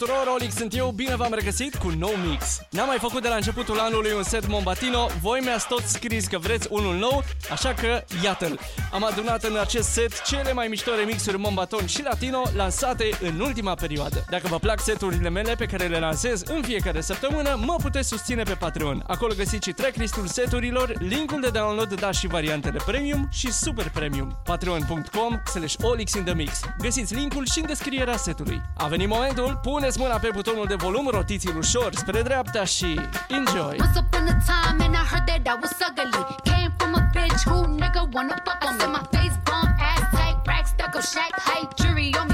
tuturor, Olic sunt eu, bine v-am regăsit cu nou mix. N-am mai făcut de la începutul anului un set Mombatino, voi mi-ați tot scris că vreți unul nou, așa că iată-l. Am adunat în acest set cele mai mișto remixuri Mombaton și Latino lansate în ultima perioadă. Dacă vă plac seturile mele pe care le lansez în fiecare săptămână, mă puteți susține pe Patreon. Acolo găsiți și tracklist-ul seturilor, linkul de download, dar și variantele premium și super premium. Patreon.com slash Olix in the Mix. Găsiți linkul și în descrierea setului. A venit momentul, pune Puneți mâna pe butonul de volum, rotiți-l ușor spre dreapta și enjoy! Once upon a time and I heard that I was ugly. Came from a bitch who nigga wanna fuck on me my face bomb, ass tight, rack, stucco, shack, hype, jury on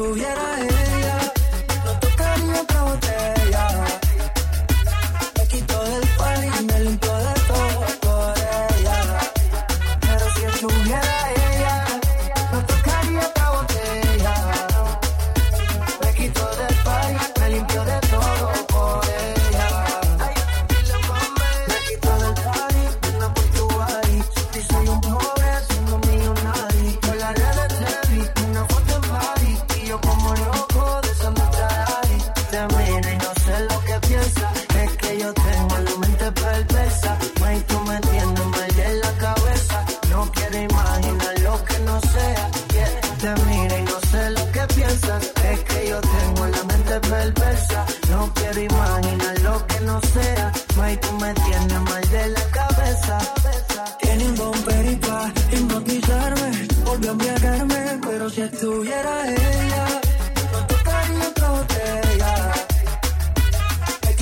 estuviera ella, no tocaría otra botella.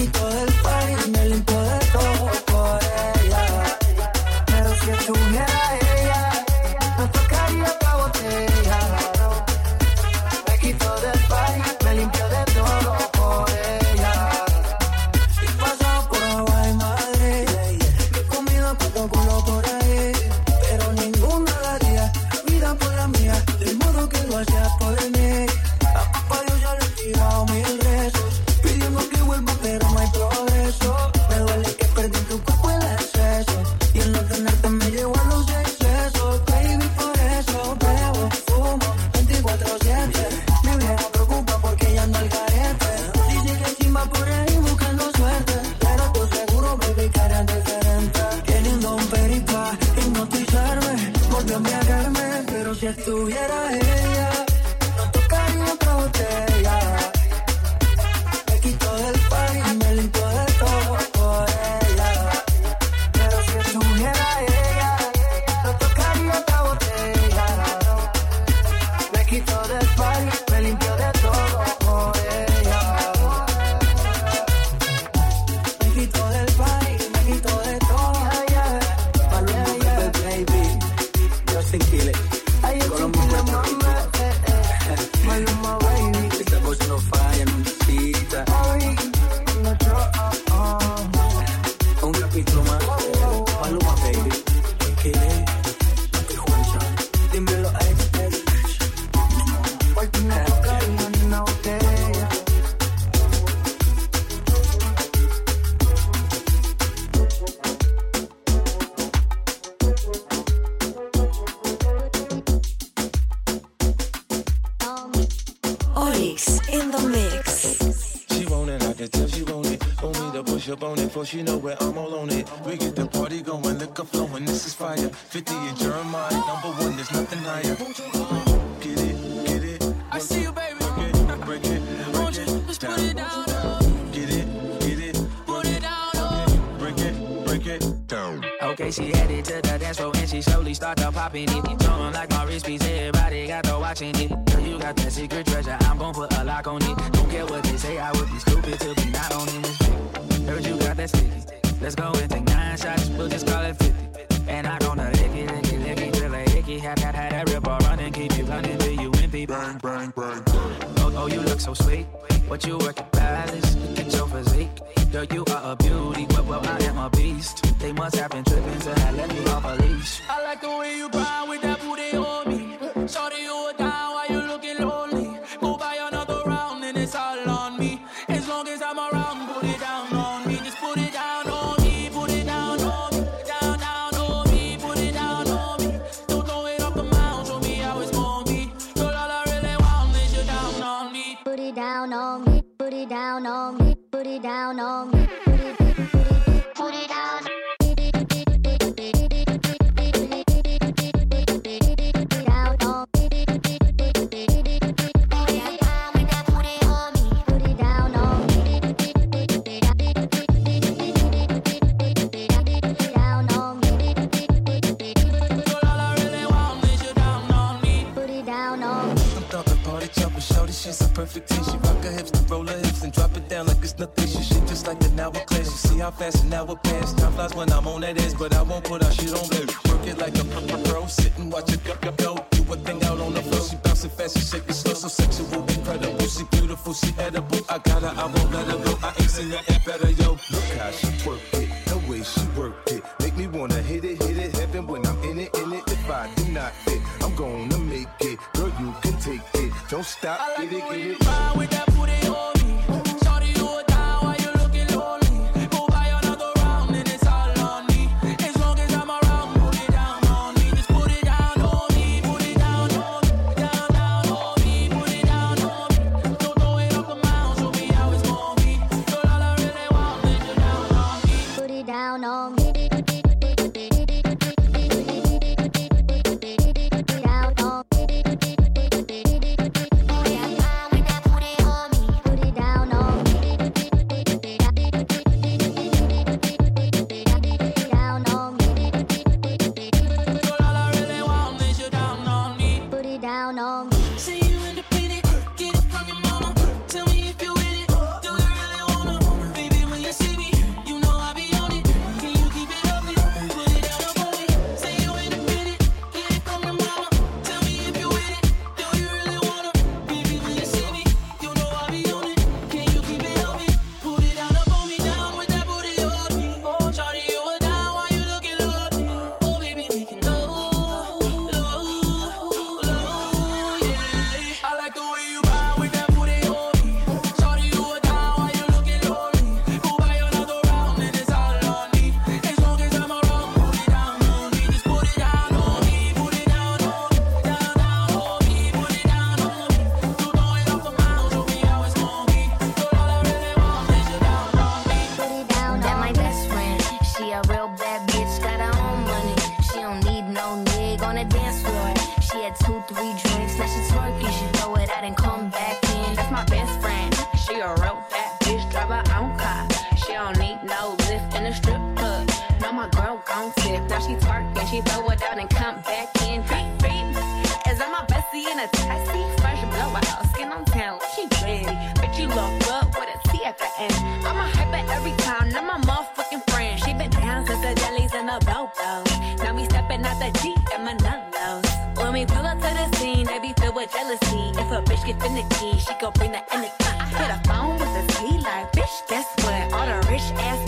Me quito del way she headed to the dance floor and she slowly started popping it. Throwing like my wrist piece, everybody got to watching it. Girl, you got that secret treasure, I'm gon' put a lock on it. Don't care what they say, I would be stupid to be not on it. Heard you got that sticky. Let's go and take nine shots, we'll just call it 50. And I gonna lick it, lick it, lick it till I icky. Have had, had that ripper running, keep you running till you empty. Bang, bang, bang, bang. Oh, oh, you look so sweet. What you working, palace? Look at your physique. Girl, you are a beauty, but well, I am a beast. They must have been tripping to have let me off a leash. I like the way you grind with that booty on me. Shorty, you down. put it down on me, put it down on me, put it, put it, put it down. How I'm fast an now it pass. Time flies when I'm on that ass, but I won't put our shit on blue. Work it like a pro, sit and watch it go. Do a thing out on the floor. She bouncing fast, she shaking slow, so sexual, incredible. She beautiful, she edible. I got her, I won't let her go. I ain't seen nothing better, yo. Look how she work it, the way she work it. Make me wanna hit it, hit it, heaven when I'm in it, in it. If I do not fit, I'm gonna make it. Girl, you can take it. Don't stop, get it, get it. She gon' bring the energy. Hit a phone with a T like, bitch, that's what all the rich ass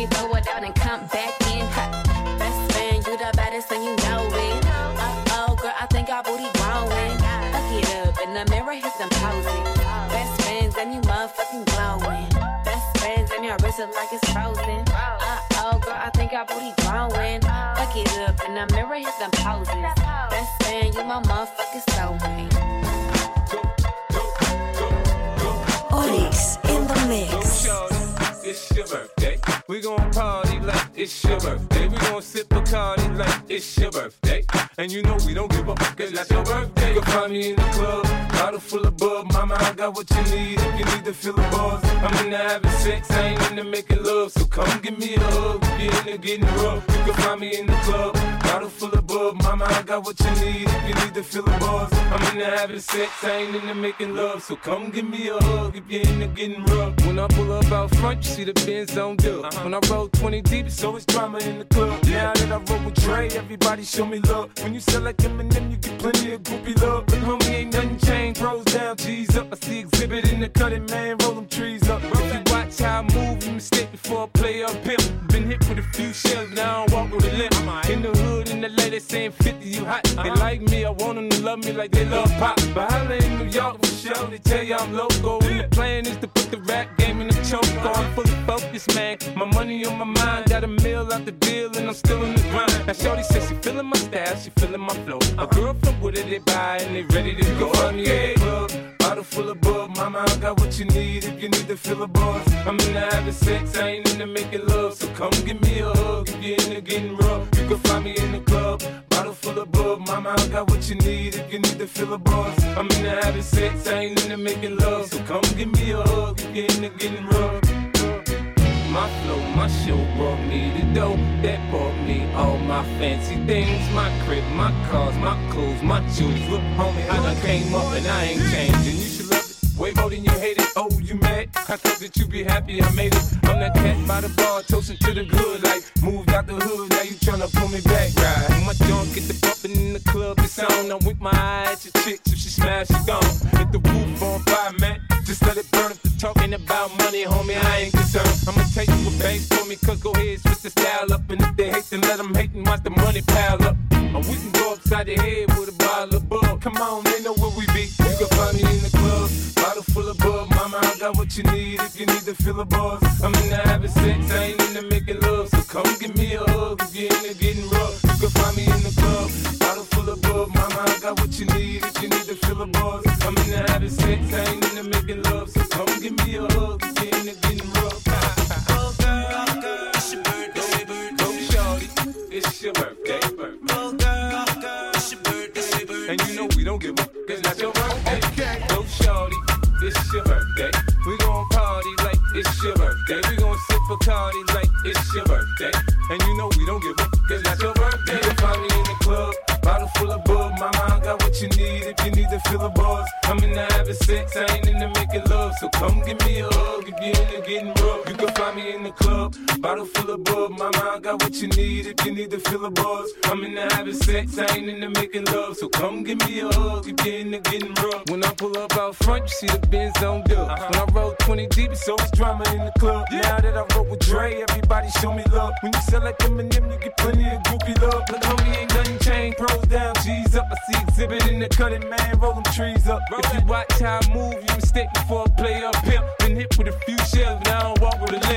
she throw it out and come back in. Ha. Best friend, you the baddest and you know it. Uh oh, girl, I think our booty growing. Look it up in the mirror, hit them posing. Best friends and you motherfucking glowing. Best friends and your wrist is like it's frozen. Uh oh, girl, I think our booty growing. Look it up in the mirror, hit them poses. Best friend, you my motherfucking soulmate. It's your birthday. We gon' sip Bacardi like it's your birthday. And you know we don't give up cause that's your birthday. You can find me in the club, bottle full of bub. Mama, I got what you need if you need to feel the buzz. I'm into having sex, I ain't into making love. So come give me a hug if you're into getting rough. You can find me in the club, bottle full of bub. Mama, I got what you need if you need to feel the buzz. I'm into having sex, I ain't into making love. So come give me a hug if you're into getting rough. When I pull up out front, you see the Benz on dub. Uh-huh. When I roll 20 deep, it's always drama in the club. Now that I roll with Dre, everybody show me love. When you sell like Eminem, you get plenty of groupie love. But homie, ain't nothing changed. Rolls down, G's up. I see Xzibit in the cutting, man. Roll them trees up. If you watch how I move, you mistake before I play up pimp. Been hit with a few shells, now I walk with a limp. In the hood, in the LA, they saying 50, you hot. They uh-huh. like me, I want them to love me like they love pop. But holla in New York for sure, they tell you I'm local. And the plan is to put the rap game in the choke. I'm fully focused, man. My money on my mind, got a meal out the deal, and I'm still in the grind. Now, Shorty says she feeling my style, she feeling my flow. A girl from Wooded, they buy, and they ready to go. Me a club, bottle full of bub. Mama, I got what you need if you need to feel a buzz. I'm into having sex, I ain't into making love. So come give me a hug if you're into getting rough. Can find me in the club, bottle full of bub. Mama, I got what you need if you need to feel a buzz. I'm into having sex, I ain't into making love. So come give me a hug if you're into getting rough. My flow, my show brought me the dough that brought me all my fancy things. My crib, my cars, my clothes, my shoes. Look, homie, I done came up and I ain't changing. You. Way more than you hate it. Oh, you mad? I thought that you'd be happy I made it. I'm that cat by the bar, toasting to the good. Like, moved out the hood, now you tryna pull me back, right? My junk get the bumping in the club, it's on. I wink my eye at your chick, if she smash, she gone. Hit the roof on fire, man. Just let it burn if the talking about money, homie, I ain't concerned. I'ma tell you what banks for me, cause go ahead, switch the style up. And if they hate, then let them hate and watch the money pile up. Or we can go upside the head with a bottle of bug. Come on, they know where we be. You can find me in the what you need if you need to feel a buzz. I'm into having sex, I ain't into making love. So come give me a hug if you're into getting rough. You can find me in the club, bottle full of bug. Mama, I got what you need if you need to feel a buzz. I'm into having sex, I ain't into making love. So come give me a hug if you're into getting rough. Birthday. We gon' sip Bacardi like it's your birthday. And you know we don't give up, cause that's your birthday. You find me in the club, bottle full of bub. My mind got what you need if you need to feel a buzz. I'm into having sex, I ain't into making love. So come give me a hug if you're into getting rough. You in the club, bottle full of bub. Mama, I got what you need if you need to feel a buzz. I'm in into having sex, I ain't into making love. So come give me a hug if you're into getting rough. When I pull up out front, you see the Benz on dub. Uh-huh. When I roll 20 deep, it's always drama in the club. Now that I roll with Dre, everybody show me love. When you sell like Eminem, you get plenty of groupie love. Look, homie, ain't nothing changed. Pros down, G's up. I see Xzibit in the cutting, man. Roll them trees up. If you watch how I move, you mistake before I play up pimp. Been hit with a few shells, now I walk with a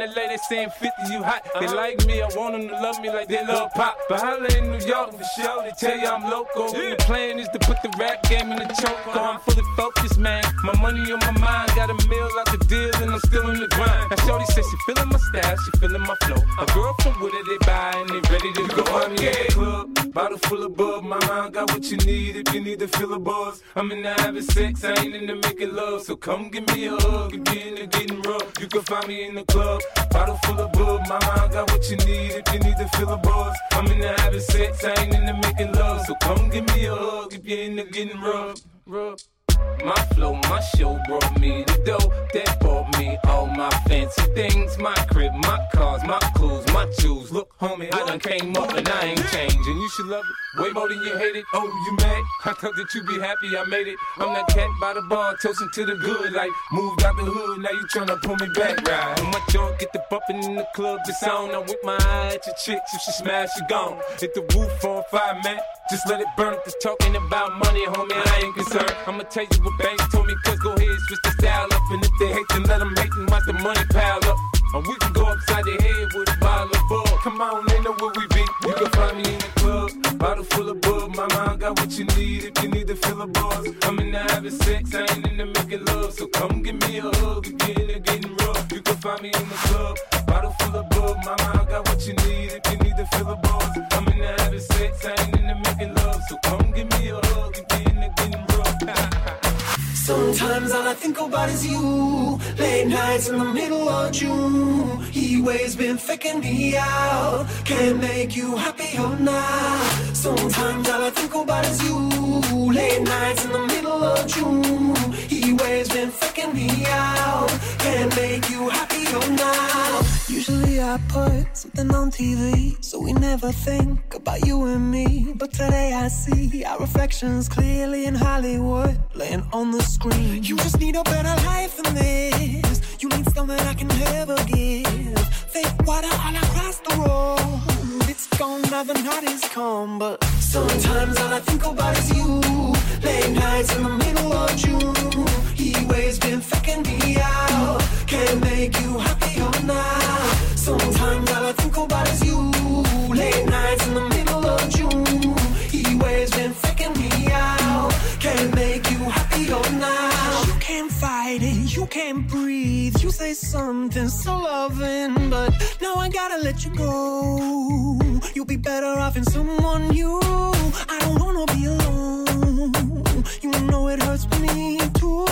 in the LA, they saying 50, you hot. They uh-huh. like me, I want them to love me like they love pop. But holla in New York for sure, they tell you I'm local. And the plan is to put the rap game in the choke. So uh-huh. I'm fully focused, man. My money on my mind, got a meal out the deal, and I'm still in the grind. Now, Shorty says she feeling my style, she feeling my flow. A girl from Wooded, they buy, and they ready to go. I'm in the club, bottle full of bub. My mind got what you need if you need to feel a buzz. I'm into having sex, I ain't into making love. So come give me a hug if you're into getting rough. You can find me in the club, bottle full of bub. My mind got what you need if you need to feel a buzz. I'm into having sex, I ain't into making love. So come give me a hug if you're into getting rough. rough. My flow, my show brought me the dough that bought me all my fancy things. My crib, my cars, my clothes, my shoes. Look, homie, I done came up and I ain't changing. You should love it way more than you hate it. Oh, you mad? I thought that you be happy I made it. I'm that cat by the bar, toasting to the good. Like, moved out the hood, now you tryna pull me back, right? And my junk get the bumping in the club, it's on. I'm with my eye at your chicks, if she smash, she gone. Hit the roof on fire, man. Just let it burn. It's talking about money, homie, I ain't concerned. I'ma tell you what banks told me, cause go ahead, switch the style up. And if they hate, then let them hate and watch the money pile up. And we can go upside the head with a bottle of bug. Come on, they know where we be. You can find me in the club, bottle full of bug. My mind got what you need if you need to fill a buzz. I'm in the having sex, I ain't into making love. So come give me a hug if you're into getting rough. You can find me in the club, bottle full of bug. My mind got what you need if you need to fill a buzz. I'm in the having sex, I ain't into making love. Sometimes all I think about is you. Late nights in the middle of June. He waves been faking me out. Can't make you happy oh, or not. Sometimes all I think about is you. Late nights in the middle of June. He waves been faking me out. Can't make you happy oh, or not. Usually I put something on TV, so we never think about you and me. But today I see our reflections clearly in Hollywood, laying on the screen. You just need a better life than this. You need something I can never give. Fake water all across the road. It's gone now the night is come, but sometimes all I think about is you. Late nights in the middle of June. He waves been faking me out. Can't make you happy or not. Sometimes all I think about is you. Late nights in the middle something so loving, but now I gotta let you go. You'll be better off in someone new. I don't wanna be alone. You know it hurts me too.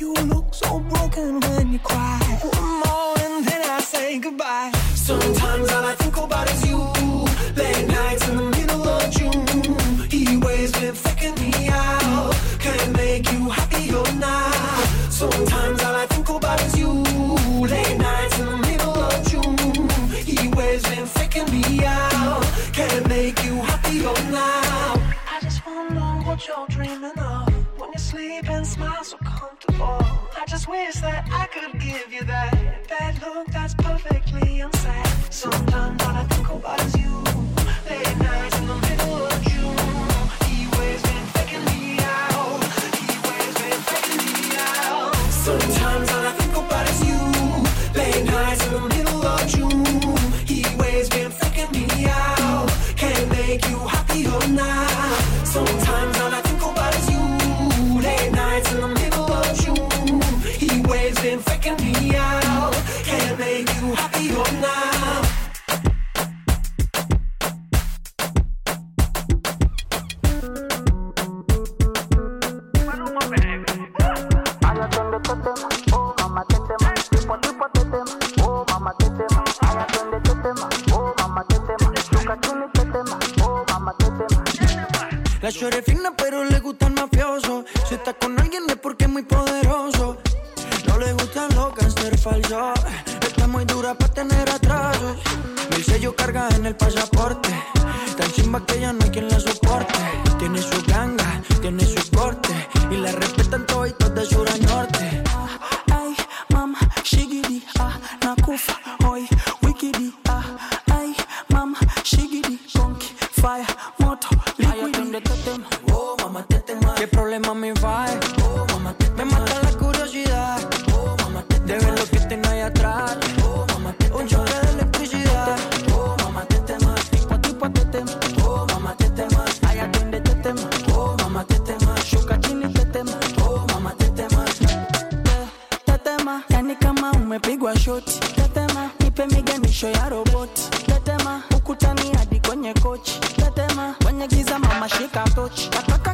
You look so broken when you cry. One more and then I say goodbye. La chore fina pero le gusta el mafioso. Si está con alguien es porque es muy poderoso. No le gustan los cáncer falsos. Está muy dura para tener atrasos. Mil sellos carga en el pasaporte. Tan chimba que ya no hay quien la soporte. Giza mama shika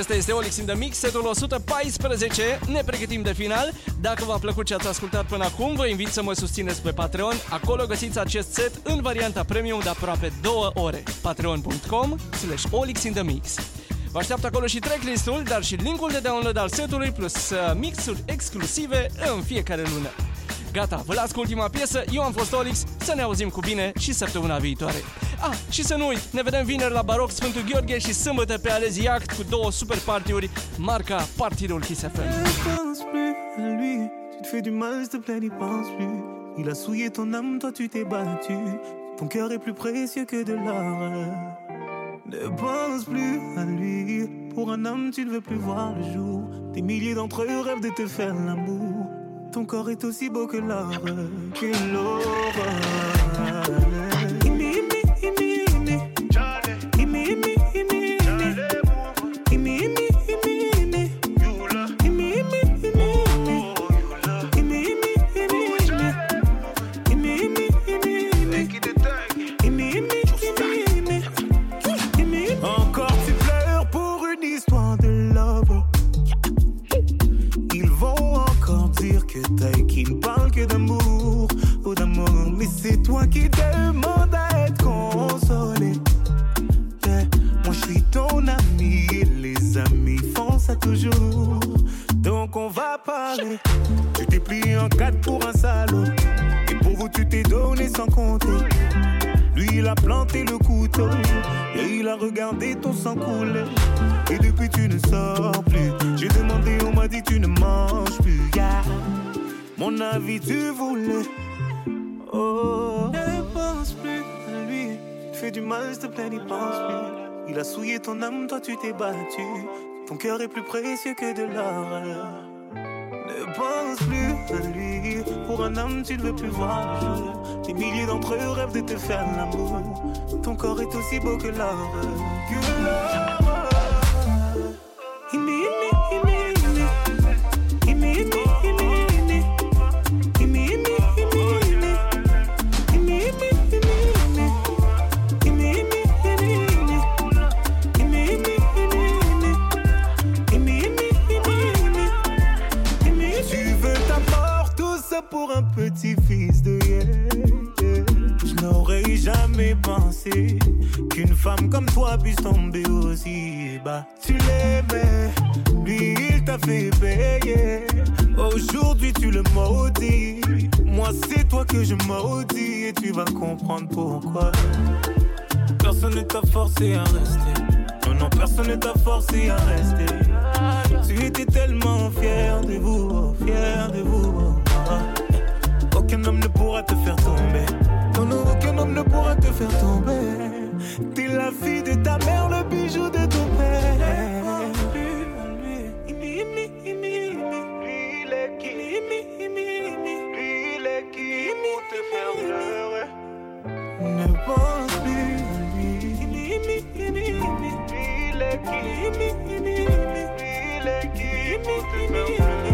Acesta este Olix in the Mix, setul 114. Ne pregătim de final. Dacă v-a plăcut ce ați ascultat până acum, vă invit să mă susțineți pe Patreon. Acolo găsiți acest set în varianta premium de aproape 2 ore. patreon.com slash Olix in the Mix. Vă așteaptă acolo și tracklistul, dar și linkul de download al setului, plus uh, mixuri exclusive în fiecare lună. Gata, vă las cu ultima piesă, eu am fost Olix, să ne auzim cu bine și săptămâna viitoare. Ah, și să nu uit, ne vedem vineri la Baroc Sfântul Gheorghe și sâmbătă pe Alezi Yacht cu două super partiuri, marca Partidul Kiss FM. pense plus à lui. Tu te fais du mal, s'il te plaît, n'y pense plus. Il a souillé ton âme, toi tu t'es battu. Ton cœur est plus précieux que de l'or. Ne pense plus à lui. Pour un homme, tu ne veux plus voir le jour. Des milliers d'entre eux rêvent de te faire l'amour. Ton corps est aussi beau que l'or, que l'aurore. Mon avis tu voulais. Oh, ne pense plus à lui. Tu fais du mal, s'il te plaît, n'y pense plus. Il a souillé ton âme, toi tu t'es battu. Ton cœur est plus précieux que de l'or. Ne pense plus à lui. Pour un homme, tu ne veux plus voir le. Des milliers d'entre eux rêvent de te faire l'amour. Ton corps est aussi beau. Que l'or. Qu'une femme comme toi puisse tomber aussi bas. Tu l'aimais, lui il t'a fait payer. Aujourd'hui tu le maudis. Moi c'est toi que je maudis et tu vas comprendre pourquoi. Personne ne t'a forcé à rester. Non, non, personne ne t'a forcé à rester. Tu étais tellement fier de vous, fier de vous. Aucun homme ne pourra te faire tomber pourra te faire tomber. T'es la fille de ta mère, le bijou de ton père. Ne pense plus à lui. Il est qui, il est qui, il est qui, il est qui,